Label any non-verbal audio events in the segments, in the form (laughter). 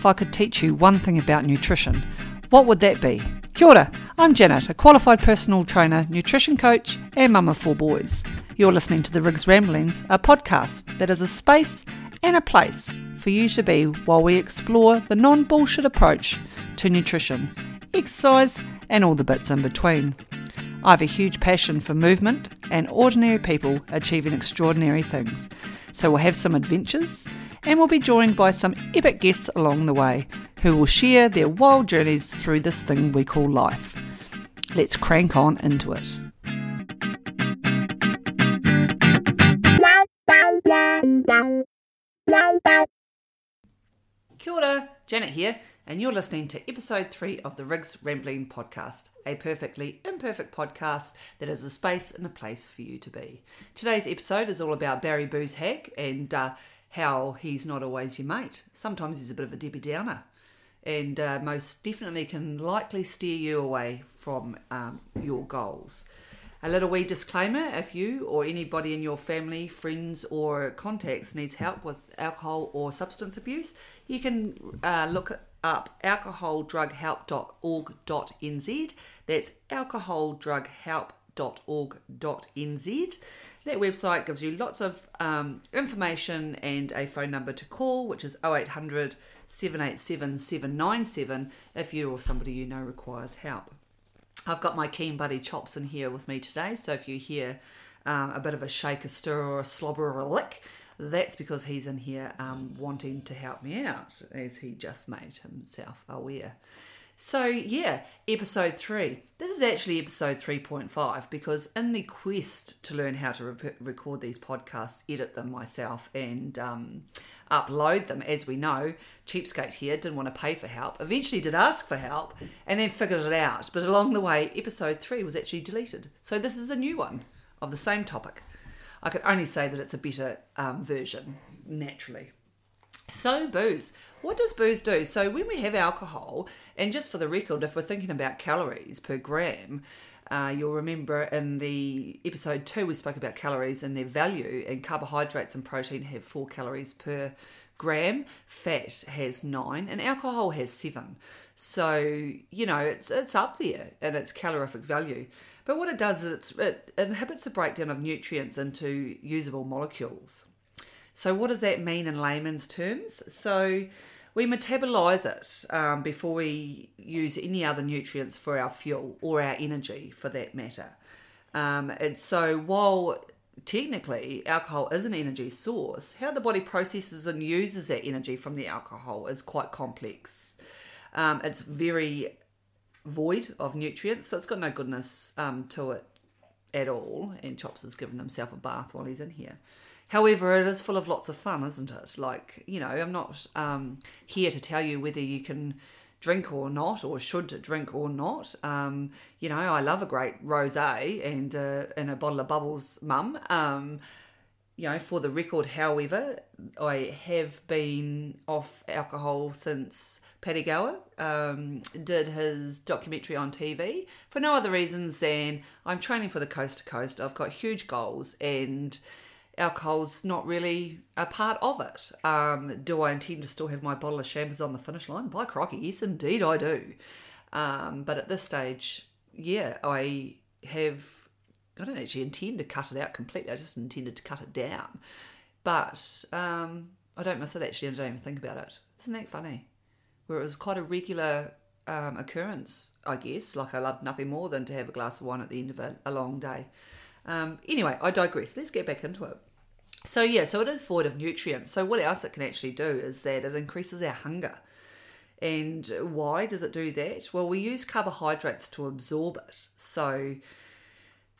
if I could teach you one thing about nutrition, what would that be? Kia ora, I'm Janet, a qualified personal trainer, nutrition coach, and mum of four boys. You're listening to the Riggs Ramblings, a podcast that is a space and a place for you to be while we explore the non bullshit approach to nutrition, exercise, and all the bits in between. I have a huge passion for movement and ordinary people achieving extraordinary things. So we'll have some adventures and we'll be joined by some epic guests along the way who will share their wild journeys through this thing we call life. Let's crank on into it. Kia ora, Janet here, and you're listening to episode three of the Rigs Rambling podcast, a perfectly imperfect podcast that is a space and a place for you to be. Today's episode is all about Barry Booze Hag and uh, how he's not always your mate. Sometimes he's a bit of a Debbie Downer, and uh, most definitely can likely steer you away from um, your goals. A little wee disclaimer if you or anybody in your family, friends, or contacts needs help with alcohol or substance abuse, you can uh, look up alcoholdrughelp.org.nz. That's alcoholdrughelp.org.nz. That website gives you lots of um, information and a phone number to call, which is 0800 787 797 if you or somebody you know requires help. I've got my keen buddy Chops in here with me today, so if you hear um, a bit of a shake, a stir, or a slobber, or a lick, that's because he's in here um, wanting to help me out, as he just made himself aware. So, yeah, episode three. This is actually episode 3.5 because, in the quest to learn how to re- record these podcasts, edit them myself, and um, upload them, as we know, Cheapskate here didn't want to pay for help. Eventually, did ask for help and then figured it out. But along the way, episode three was actually deleted. So, this is a new one of the same topic. I could only say that it's a better um, version, naturally. So, booze. What does booze do? So, when we have alcohol, and just for the record, if we're thinking about calories per gram, uh, you'll remember in the episode two, we spoke about calories and their value, and carbohydrates and protein have four calories per gram, fat has nine, and alcohol has seven. So, you know, it's, it's up there in its calorific value. But what it does is it inhibits the breakdown of nutrients into usable molecules. So, what does that mean in layman's terms? So, we metabolize it um, before we use any other nutrients for our fuel or our energy for that matter. Um, and so, while technically alcohol is an energy source, how the body processes and uses that energy from the alcohol is quite complex. Um, it's very void of nutrients, so it's got no goodness um, to it at all. And Chops has given himself a bath while he's in here. However, it is full of lots of fun, isn't it? Like, you know, I'm not um, here to tell you whether you can drink or not, or should drink or not. Um, you know, I love a great rosé and uh, and a bottle of bubbles, mum. Um, you know, for the record, however, I have been off alcohol since Paddy Gower um, did his documentary on TV for no other reasons than I'm training for the coast to coast. I've got huge goals and alcohol's not really a part of it. Um, do I intend to still have my bottle of Chambers on the finish line? By crocky, yes, indeed I do. Um, but at this stage, yeah, I have. I don't actually intend to cut it out completely. I just intended to cut it down. But um, I don't miss it actually. and I don't even think about it. Isn't that funny? Where it was quite a regular um, occurrence, I guess. Like I loved nothing more than to have a glass of wine at the end of a, a long day. Um, anyway, I digress. Let's get back into it. So, yeah, so it is void of nutrients. So, what else it can actually do is that it increases our hunger. And why does it do that? Well, we use carbohydrates to absorb it. So,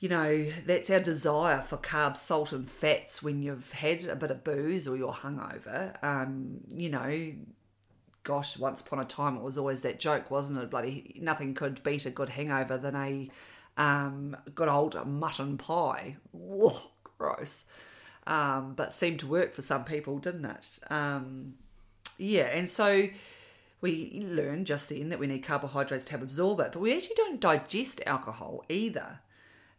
you know, that's our desire for carbs, salt, and fats when you've had a bit of booze or you're hungover. Um, you know, gosh, once upon a time it was always that joke, wasn't it? Bloody nothing could beat a good hangover than a um, good old mutton pie. Whoa, gross um, but seemed to work for some people, didn't it? Um, yeah, and so we learned just then that we need carbohydrates to help absorb it, but we actually don't digest alcohol either.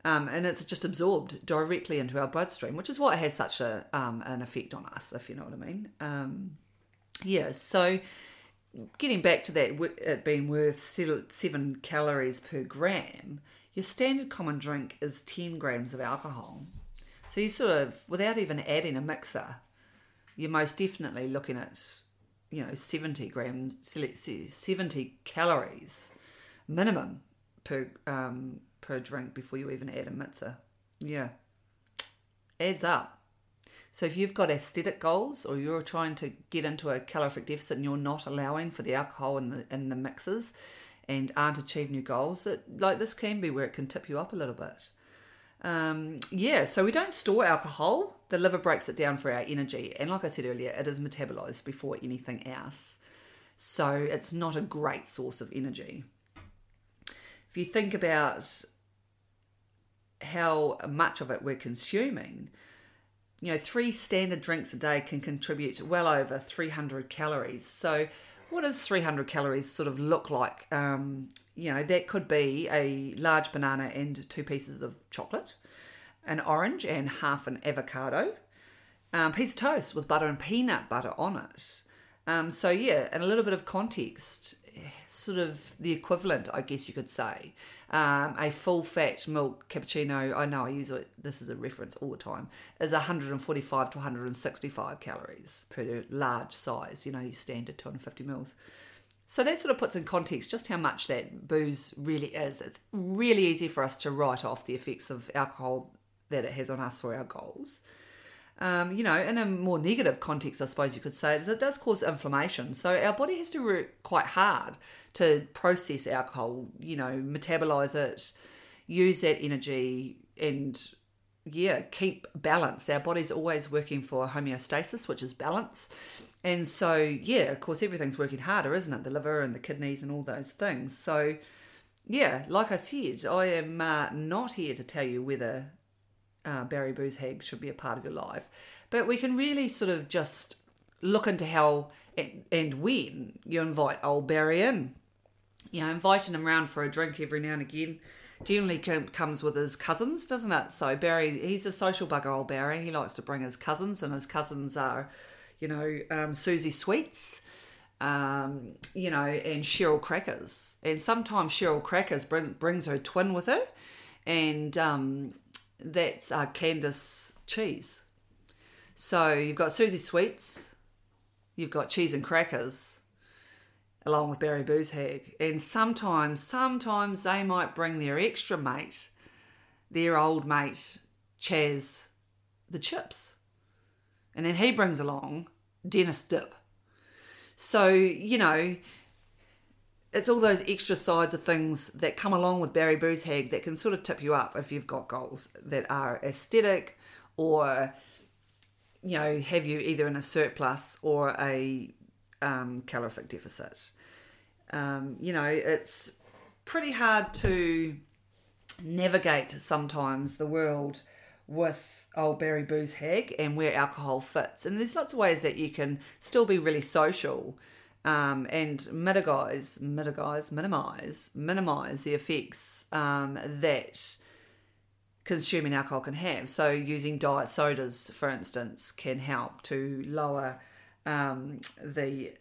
Um, and it's just absorbed directly into our bloodstream, which is why it has such a um, an effect on us, if you know what I mean. Um, yeah, so getting back to that, it being worth seven calories per gram, your standard common drink is 10 grams of alcohol. So you sort of, without even adding a mixer, you're most definitely looking at, you know, 70 grams, 70 calories minimum per um, per drink before you even add a mixer. Yeah, adds up. So if you've got aesthetic goals or you're trying to get into a calorific deficit and you're not allowing for the alcohol in the in the mixes and aren't achieving your goals, that like this can be where it can tip you up a little bit. Um, yeah, so we don't store alcohol. The liver breaks it down for our energy, and like I said earlier, it is metabolized before anything else. So it's not a great source of energy. If you think about how much of it we're consuming, you know, three standard drinks a day can contribute well over 300 calories. So, what does 300 calories sort of look like? Um, you know, that could be a large banana and two pieces of chocolate, an orange and half an avocado, um, piece of toast with butter and peanut butter on it. Um, so, yeah, and a little bit of context sort of the equivalent, I guess you could say. Um, a full fat milk cappuccino, I know I use it, this is a reference all the time, is 145 to 165 calories per large size, you know, your standard 250 mils. So that sort of puts in context just how much that booze really is. It's really easy for us to write off the effects of alcohol that it has on us or our goals um, you know, in a more negative context, I suppose you could say, is it does cause inflammation. So our body has to work quite hard to process alcohol, you know, metabolize it, use that energy, and yeah, keep balance. Our body's always working for homeostasis, which is balance. And so, yeah, of course, everything's working harder, isn't it? The liver and the kidneys and all those things. So, yeah, like I said, I am uh, not here to tell you whether uh, Barry Booze Hag should be a part of your life. But we can really sort of just look into how and, and when you invite old Barry in. You know, inviting him around for a drink every now and again generally comes with his cousins, doesn't it? So Barry, he's a social bugger, old Barry. He likes to bring his cousins, and his cousins are, you know, um, Susie Sweets, um, you know, and Cheryl Crackers. And sometimes Cheryl Crackers bring, brings her twin with her, and um, that's uh, Candace cheese. So you've got Susie Sweets, you've got cheese and crackers, along with Barry Booze Hag. And sometimes, sometimes they might bring their extra mate, their old mate, Chaz, the chips. And then he brings along Dennis Dip. So, you know, it's all those extra sides of things that come along with Barry Booze Hag that can sort of tip you up if you've got goals that are aesthetic or you know have you either in a surplus or a um, calorific deficit. Um, you know, it's pretty hard to navigate sometimes the world with old Barry Booze Hag and where alcohol fits. And there's lots of ways that you can still be really social um, and mitigate, mitigate, minimize, minimize the effects um, that consuming alcohol can have. So, using diet sodas, for instance, can help to lower um, the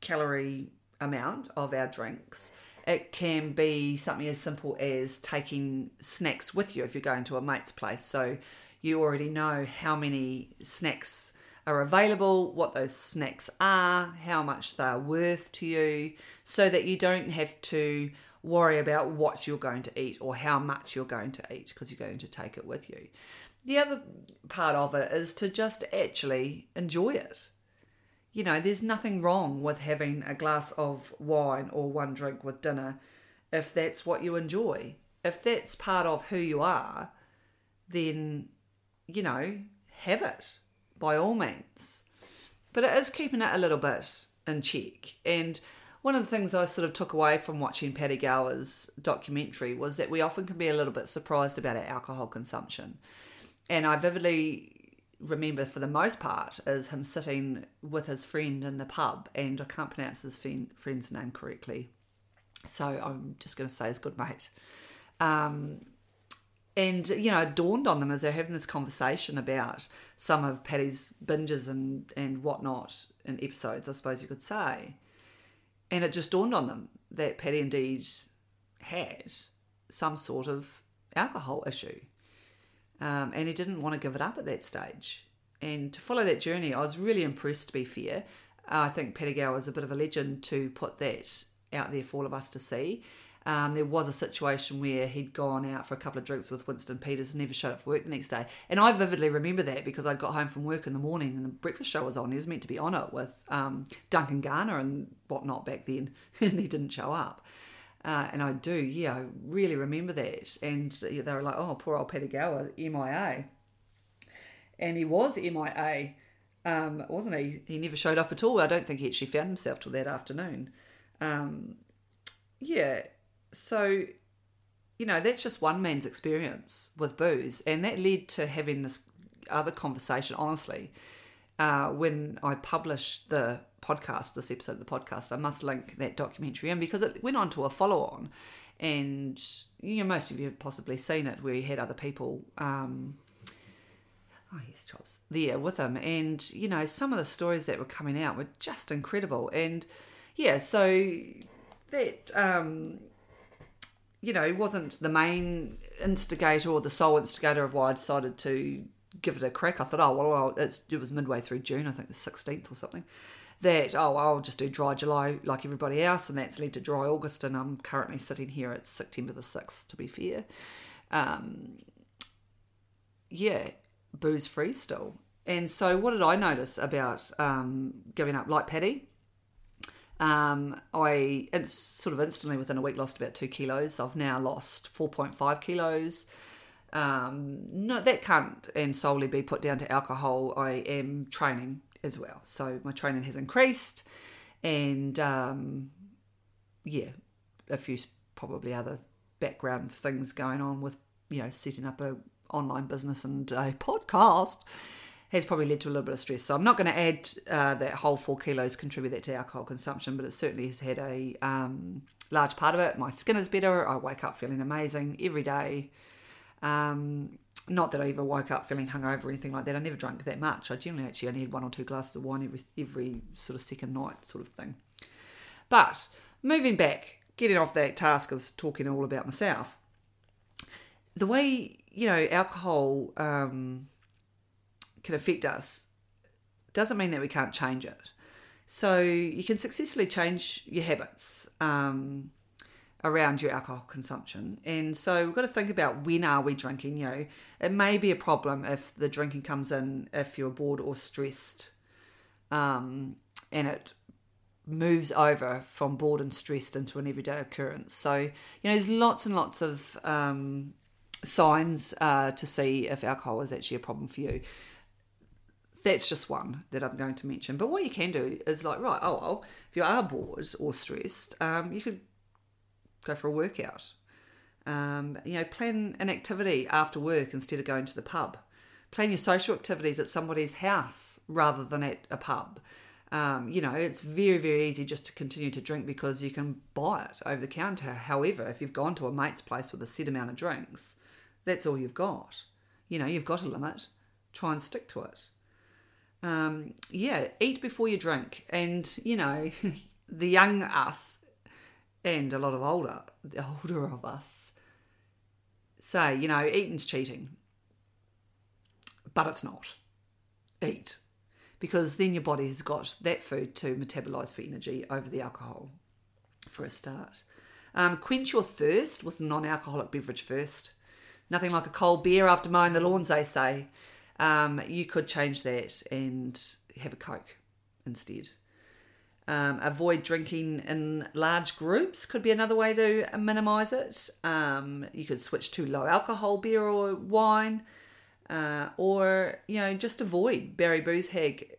calorie amount of our drinks. It can be something as simple as taking snacks with you if you're going to a mate's place. So, you already know how many snacks are available, what those snacks are, how much they're worth to you, so that you don't have to worry about what you're going to eat or how much you're going to eat because you're going to take it with you. The other part of it is to just actually enjoy it. You know, there's nothing wrong with having a glass of wine or one drink with dinner if that's what you enjoy. If that's part of who you are, then, you know, have it by all means. But it is keeping it a little bit in check. And one of the things I sort of took away from watching Paddy Gower's documentary was that we often can be a little bit surprised about our alcohol consumption. And I vividly remember, for the most part, is him sitting with his friend in the pub, and I can't pronounce his friend's name correctly. So I'm just going to say his good mate. Um, and you know, it dawned on them as they're having this conversation about some of Paddy's binges and and whatnot in episodes. I suppose you could say and it just dawned on them that Paddy indeed had some sort of alcohol issue. Um, and he didn't want to give it up at that stage. And to follow that journey, I was really impressed, to be fair. I think Gower is a bit of a legend to put that out there for all of us to see. Um, there was a situation where he'd gone out for a couple of drinks with Winston Peters and never showed up for work the next day. And I vividly remember that because I'd got home from work in the morning and the breakfast show was on. He was meant to be on it with um, Duncan Garner and whatnot back then, (laughs) and he didn't show up. Uh, and I do, yeah, I really remember that. And they were like, oh, poor old Paddy Gower, MIA. And he was MIA, um, wasn't he? He never showed up at all. I don't think he actually found himself till that afternoon. Um, yeah, so you know that's just one man's experience with booze and that led to having this other conversation honestly uh, when i published the podcast this episode of the podcast i must link that documentary in because it went on to a follow-on. And you know most of you have possibly seen it where he had other people um, oh yes chops there with him. And you know some of the stories that were coming out were just incredible. And yeah so that um, you know, wasn't the main instigator or the sole instigator of why I decided to give it a crack. I thought, oh, well, it was midway through June, I think the 16th or something, that, oh, I'll just do dry July like everybody else, and that's led to dry August, and I'm currently sitting here at September the 6th, to be fair. Um, yeah, booze free still. And so, what did I notice about um, giving up like Paddy, Um, I it's sort of instantly within a week lost about two kilos. I've now lost 4.5 kilos. Um, no, that can't and solely be put down to alcohol. I am training as well, so my training has increased, and um, yeah, a few probably other background things going on with you know setting up a online business and a (laughs) podcast has probably led to a little bit of stress. So I'm not going to add uh, that whole four kilos contribute that to alcohol consumption, but it certainly has had a um, large part of it. My skin is better. I wake up feeling amazing every day. Um, not that I ever woke up feeling hungover or anything like that. I never drank that much. I generally actually only had one or two glasses of wine every every sort of second night, sort of thing. But moving back, getting off that task of talking all about myself, the way you know alcohol. Um, can affect us doesn't mean that we can't change it. So you can successfully change your habits um, around your alcohol consumption. And so we've got to think about when are we drinking. You know, it may be a problem if the drinking comes in if you're bored or stressed, um, and it moves over from bored and stressed into an everyday occurrence. So you know, there's lots and lots of um, signs uh, to see if alcohol is actually a problem for you that's just one that I'm going to mention. But what you can do is like, right, oh well, if you are bored or stressed, um, you could go for a workout. Um, you know, plan an activity after work instead of going to the pub. Plan your social activities at somebody's house rather than at a pub. Um, you know, it's very, very easy just to continue to drink because you can buy it over the counter. However, if you've gone to a mate's place with a set amount of drinks, that's all you've got. You know, you've got a limit. Try and stick to it um, yeah, eat before you drink. And, you know, (laughs) the young us and a lot of older, the (laughs) older of us say, you know, eating's cheating. But it's not. Eat. Because then your body has got that food to metabolize for energy over the alcohol, for a start. Um, quench your thirst with non alcoholic beverage first. Nothing like a cold beer after mowing the lawns, they say um, you could change that and have a Coke instead. Um, avoid drinking in large groups could be another way to minimize it. Um, you could switch to low alcohol beer or wine, uh, or you know just avoid Barry Booze Hag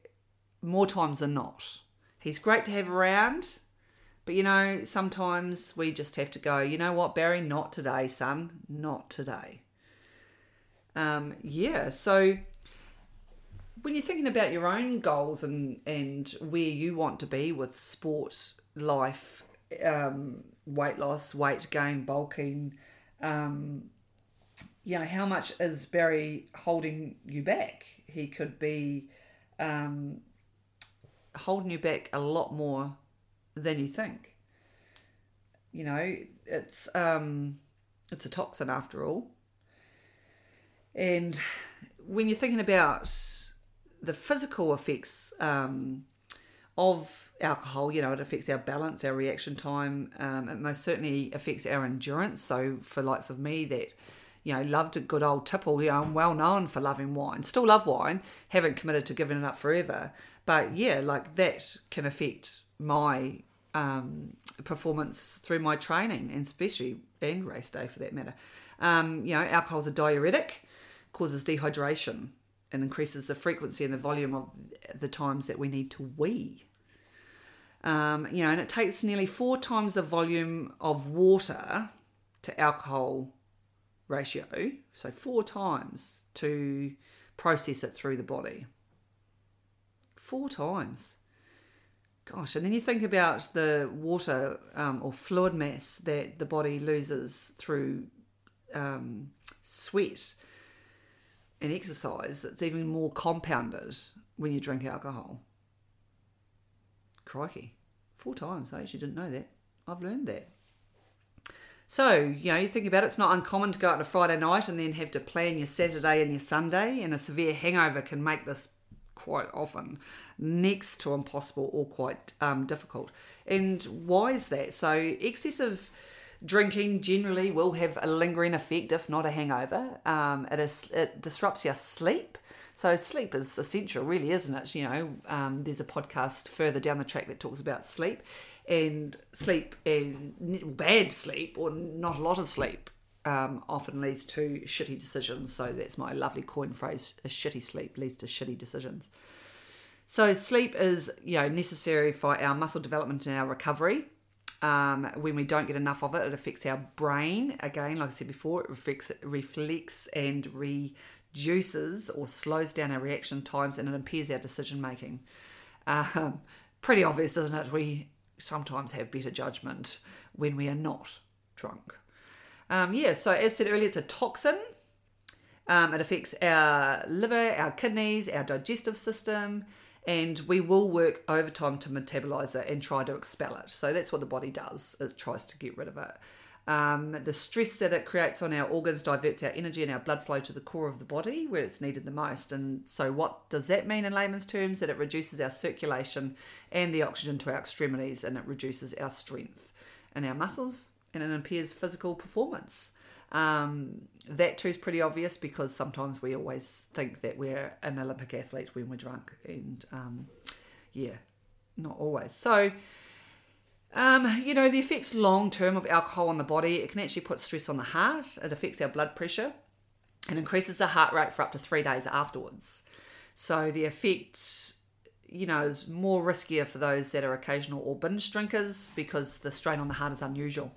more times than not. He's great to have around, but you know sometimes we just have to go. You know what, Barry? Not today, son. Not today. Um, yeah, so when you're thinking about your own goals and and where you want to be with sport, life, um, weight loss, weight gain, bulking, um, you know, how much is Barry holding you back? He could be um, holding you back a lot more than you think. You know, it's um, it's a toxin after all. And when you're thinking about the physical effects um, of alcohol, you know, it affects our balance, our reaction time. Um, it most certainly affects our endurance. So for likes of me that, you know, loved a good old tipple, you know, I'm well known for loving wine. Still love wine, haven't committed to giving it up forever. But yeah, like that can affect my um, performance through my training and especially and race day for that matter. Um, you know, alcohol's a diuretic, causes dehydration and increases the frequency and the volume of the times that we need to wee. Um, you know, and it takes nearly four times the volume of water to alcohol ratio, so four times to process it through the body. Four times. Gosh, and then you think about the water um, or fluid mass that the body loses through um, sweat and exercise, that's even more compounded when you drink alcohol. Crikey, four times. I actually didn't know that. I've learned that. So, you know, you think about it, it's not uncommon to go out on a Friday night and then have to plan your Saturday and your Sunday, and a severe hangover can make this quite often next to impossible or quite um, difficult. And why is that? So, excessive drinking generally will have a lingering effect, if not a hangover. Um, it, is, it disrupts your sleep. So sleep is essential, really, isn't it? You know, um, there's a podcast further down the track that talks about sleep, and sleep and bad sleep or not a lot of sleep um, often leads to shitty decisions. So that's my lovely coin phrase: a shitty sleep leads to shitty decisions. So sleep is, you know, necessary for our muscle development and our recovery. Um, when we don't get enough of it, it affects our brain. Again, like I said before, it reflects, reflects and reduces or slows down our reaction times and it impairs our decision making. Um, pretty obvious, isn't it? We sometimes have better judgment when we are not drunk. Um, yeah, so as said earlier, it's a toxin. Um, it affects our liver, our kidneys, our digestive system and we will work overtime to metabolize it and try to expel it. So that's what the body does, it tries to get rid of it. Um, the stress that it creates on our organs diverts our energy and our blood flow to the core of the body where it's needed the most. And so, what does that mean in layman's terms? That it reduces our circulation and the oxygen to our extremities and it reduces our strength in our muscles and it impairs physical performance. Um, that too is pretty obvious because sometimes we always think that we're an Olympic athlete when we're drunk, and um, yeah, not always. So, um, you know, the effects long term of alcohol on the body, it can actually put stress on the heart, it affects our blood pressure, and increases the heart rate for up to three days afterwards. So, the effect you know, is more riskier for those that are occasional or binge drinkers because the strain on the heart is unusual.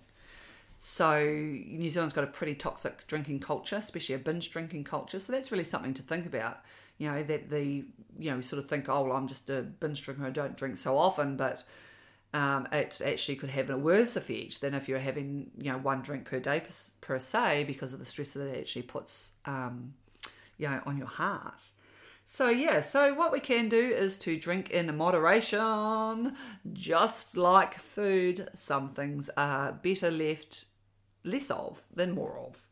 So New Zealand's got a pretty toxic drinking culture, especially a binge drinking culture. So that's really something to think about. You know that the you know we sort of think, oh well, I'm just a binge drinker. I don't drink so often, but um, it actually could have a worse effect than if you're having you know one drink per day per, per se because of the stress that it actually puts um, you know on your heart. So, yeah, so what we can do is to drink in moderation, just like food. Some things are better left less of than more of.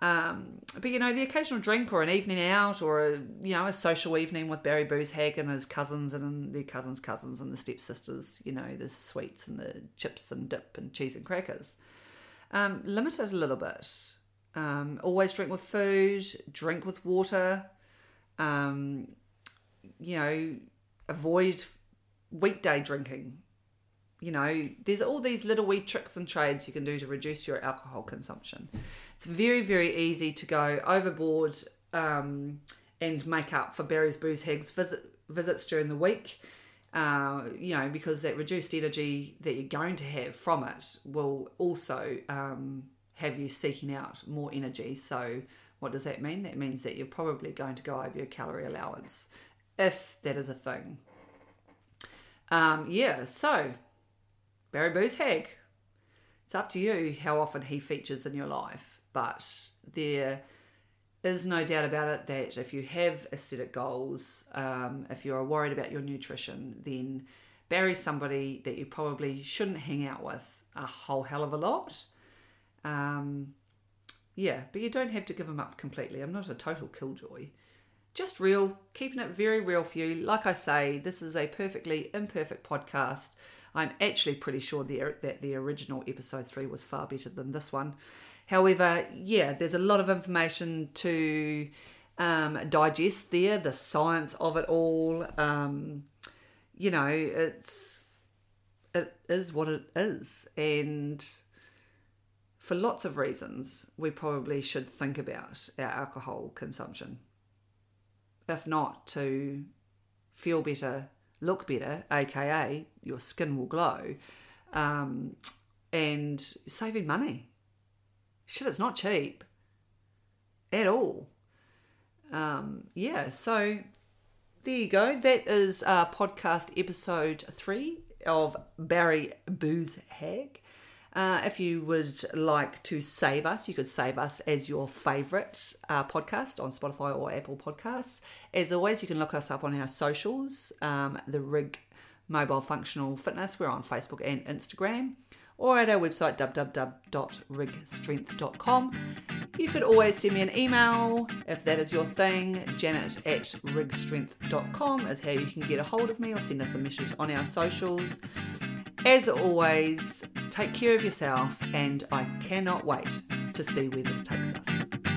Um, but you know, the occasional drink or an evening out or a you know a social evening with Barry Booze Hag and his cousins and their cousins' cousins and the stepsisters. You know, the sweets and the chips and dip and cheese and crackers. Um, limit it a little bit. Um, always drink with food. Drink with water um, you know, avoid weekday drinking. You know, there's all these little wee tricks and trades you can do to reduce your alcohol consumption. It's very, very easy to go overboard um, and make up for Barry's Booze Hag's visit, visits during the week. Uh, you know, because that reduced energy that you're going to have from it will also um, have you seeking out more energy. So what does that mean? That means that you're probably going to go over your calorie allowance, if that is a thing. Um, yeah, so Barry Booze Hag, it's up to you how often he features in your life, but there is no doubt about it that if you have aesthetic goals, um, if you're worried about your nutrition, then Barry's somebody that you probably shouldn't hang out with a whole hell of a lot. Um, yeah, but you don't have to give him up completely. I'm not a total killjoy. Just real, keeping it very real for you. Like I say, this is a perfectly imperfect podcast. I'm actually pretty sure the, that the original episode three was far better than this one. However, yeah, there's a lot of information to um, digest there, the science of it all. Um, you know, it's it is what it is, and for lots of reasons, we probably should think about our alcohol consumption. If not to feel better, look better, aka your skin will glow, um, and saving money. Shit, it's not cheap at all. Um, yeah, so there you go. That is uh, podcast episode three of Barry Booze Hag. Uh, if you would like to save us, you could save us as your favourite uh, podcast on Spotify or Apple Podcasts. As always, you can look us up on our socials, um, the Rig Mobile Functional Fitness. We're on Facebook and Instagram, or at our website www.rigstrength.com. You could always send me an email if that is your thing. Janet at rigstrength.com is how you can get a hold of me or send us a message on our socials. As always, take care of yourself, and I cannot wait to see where this takes us.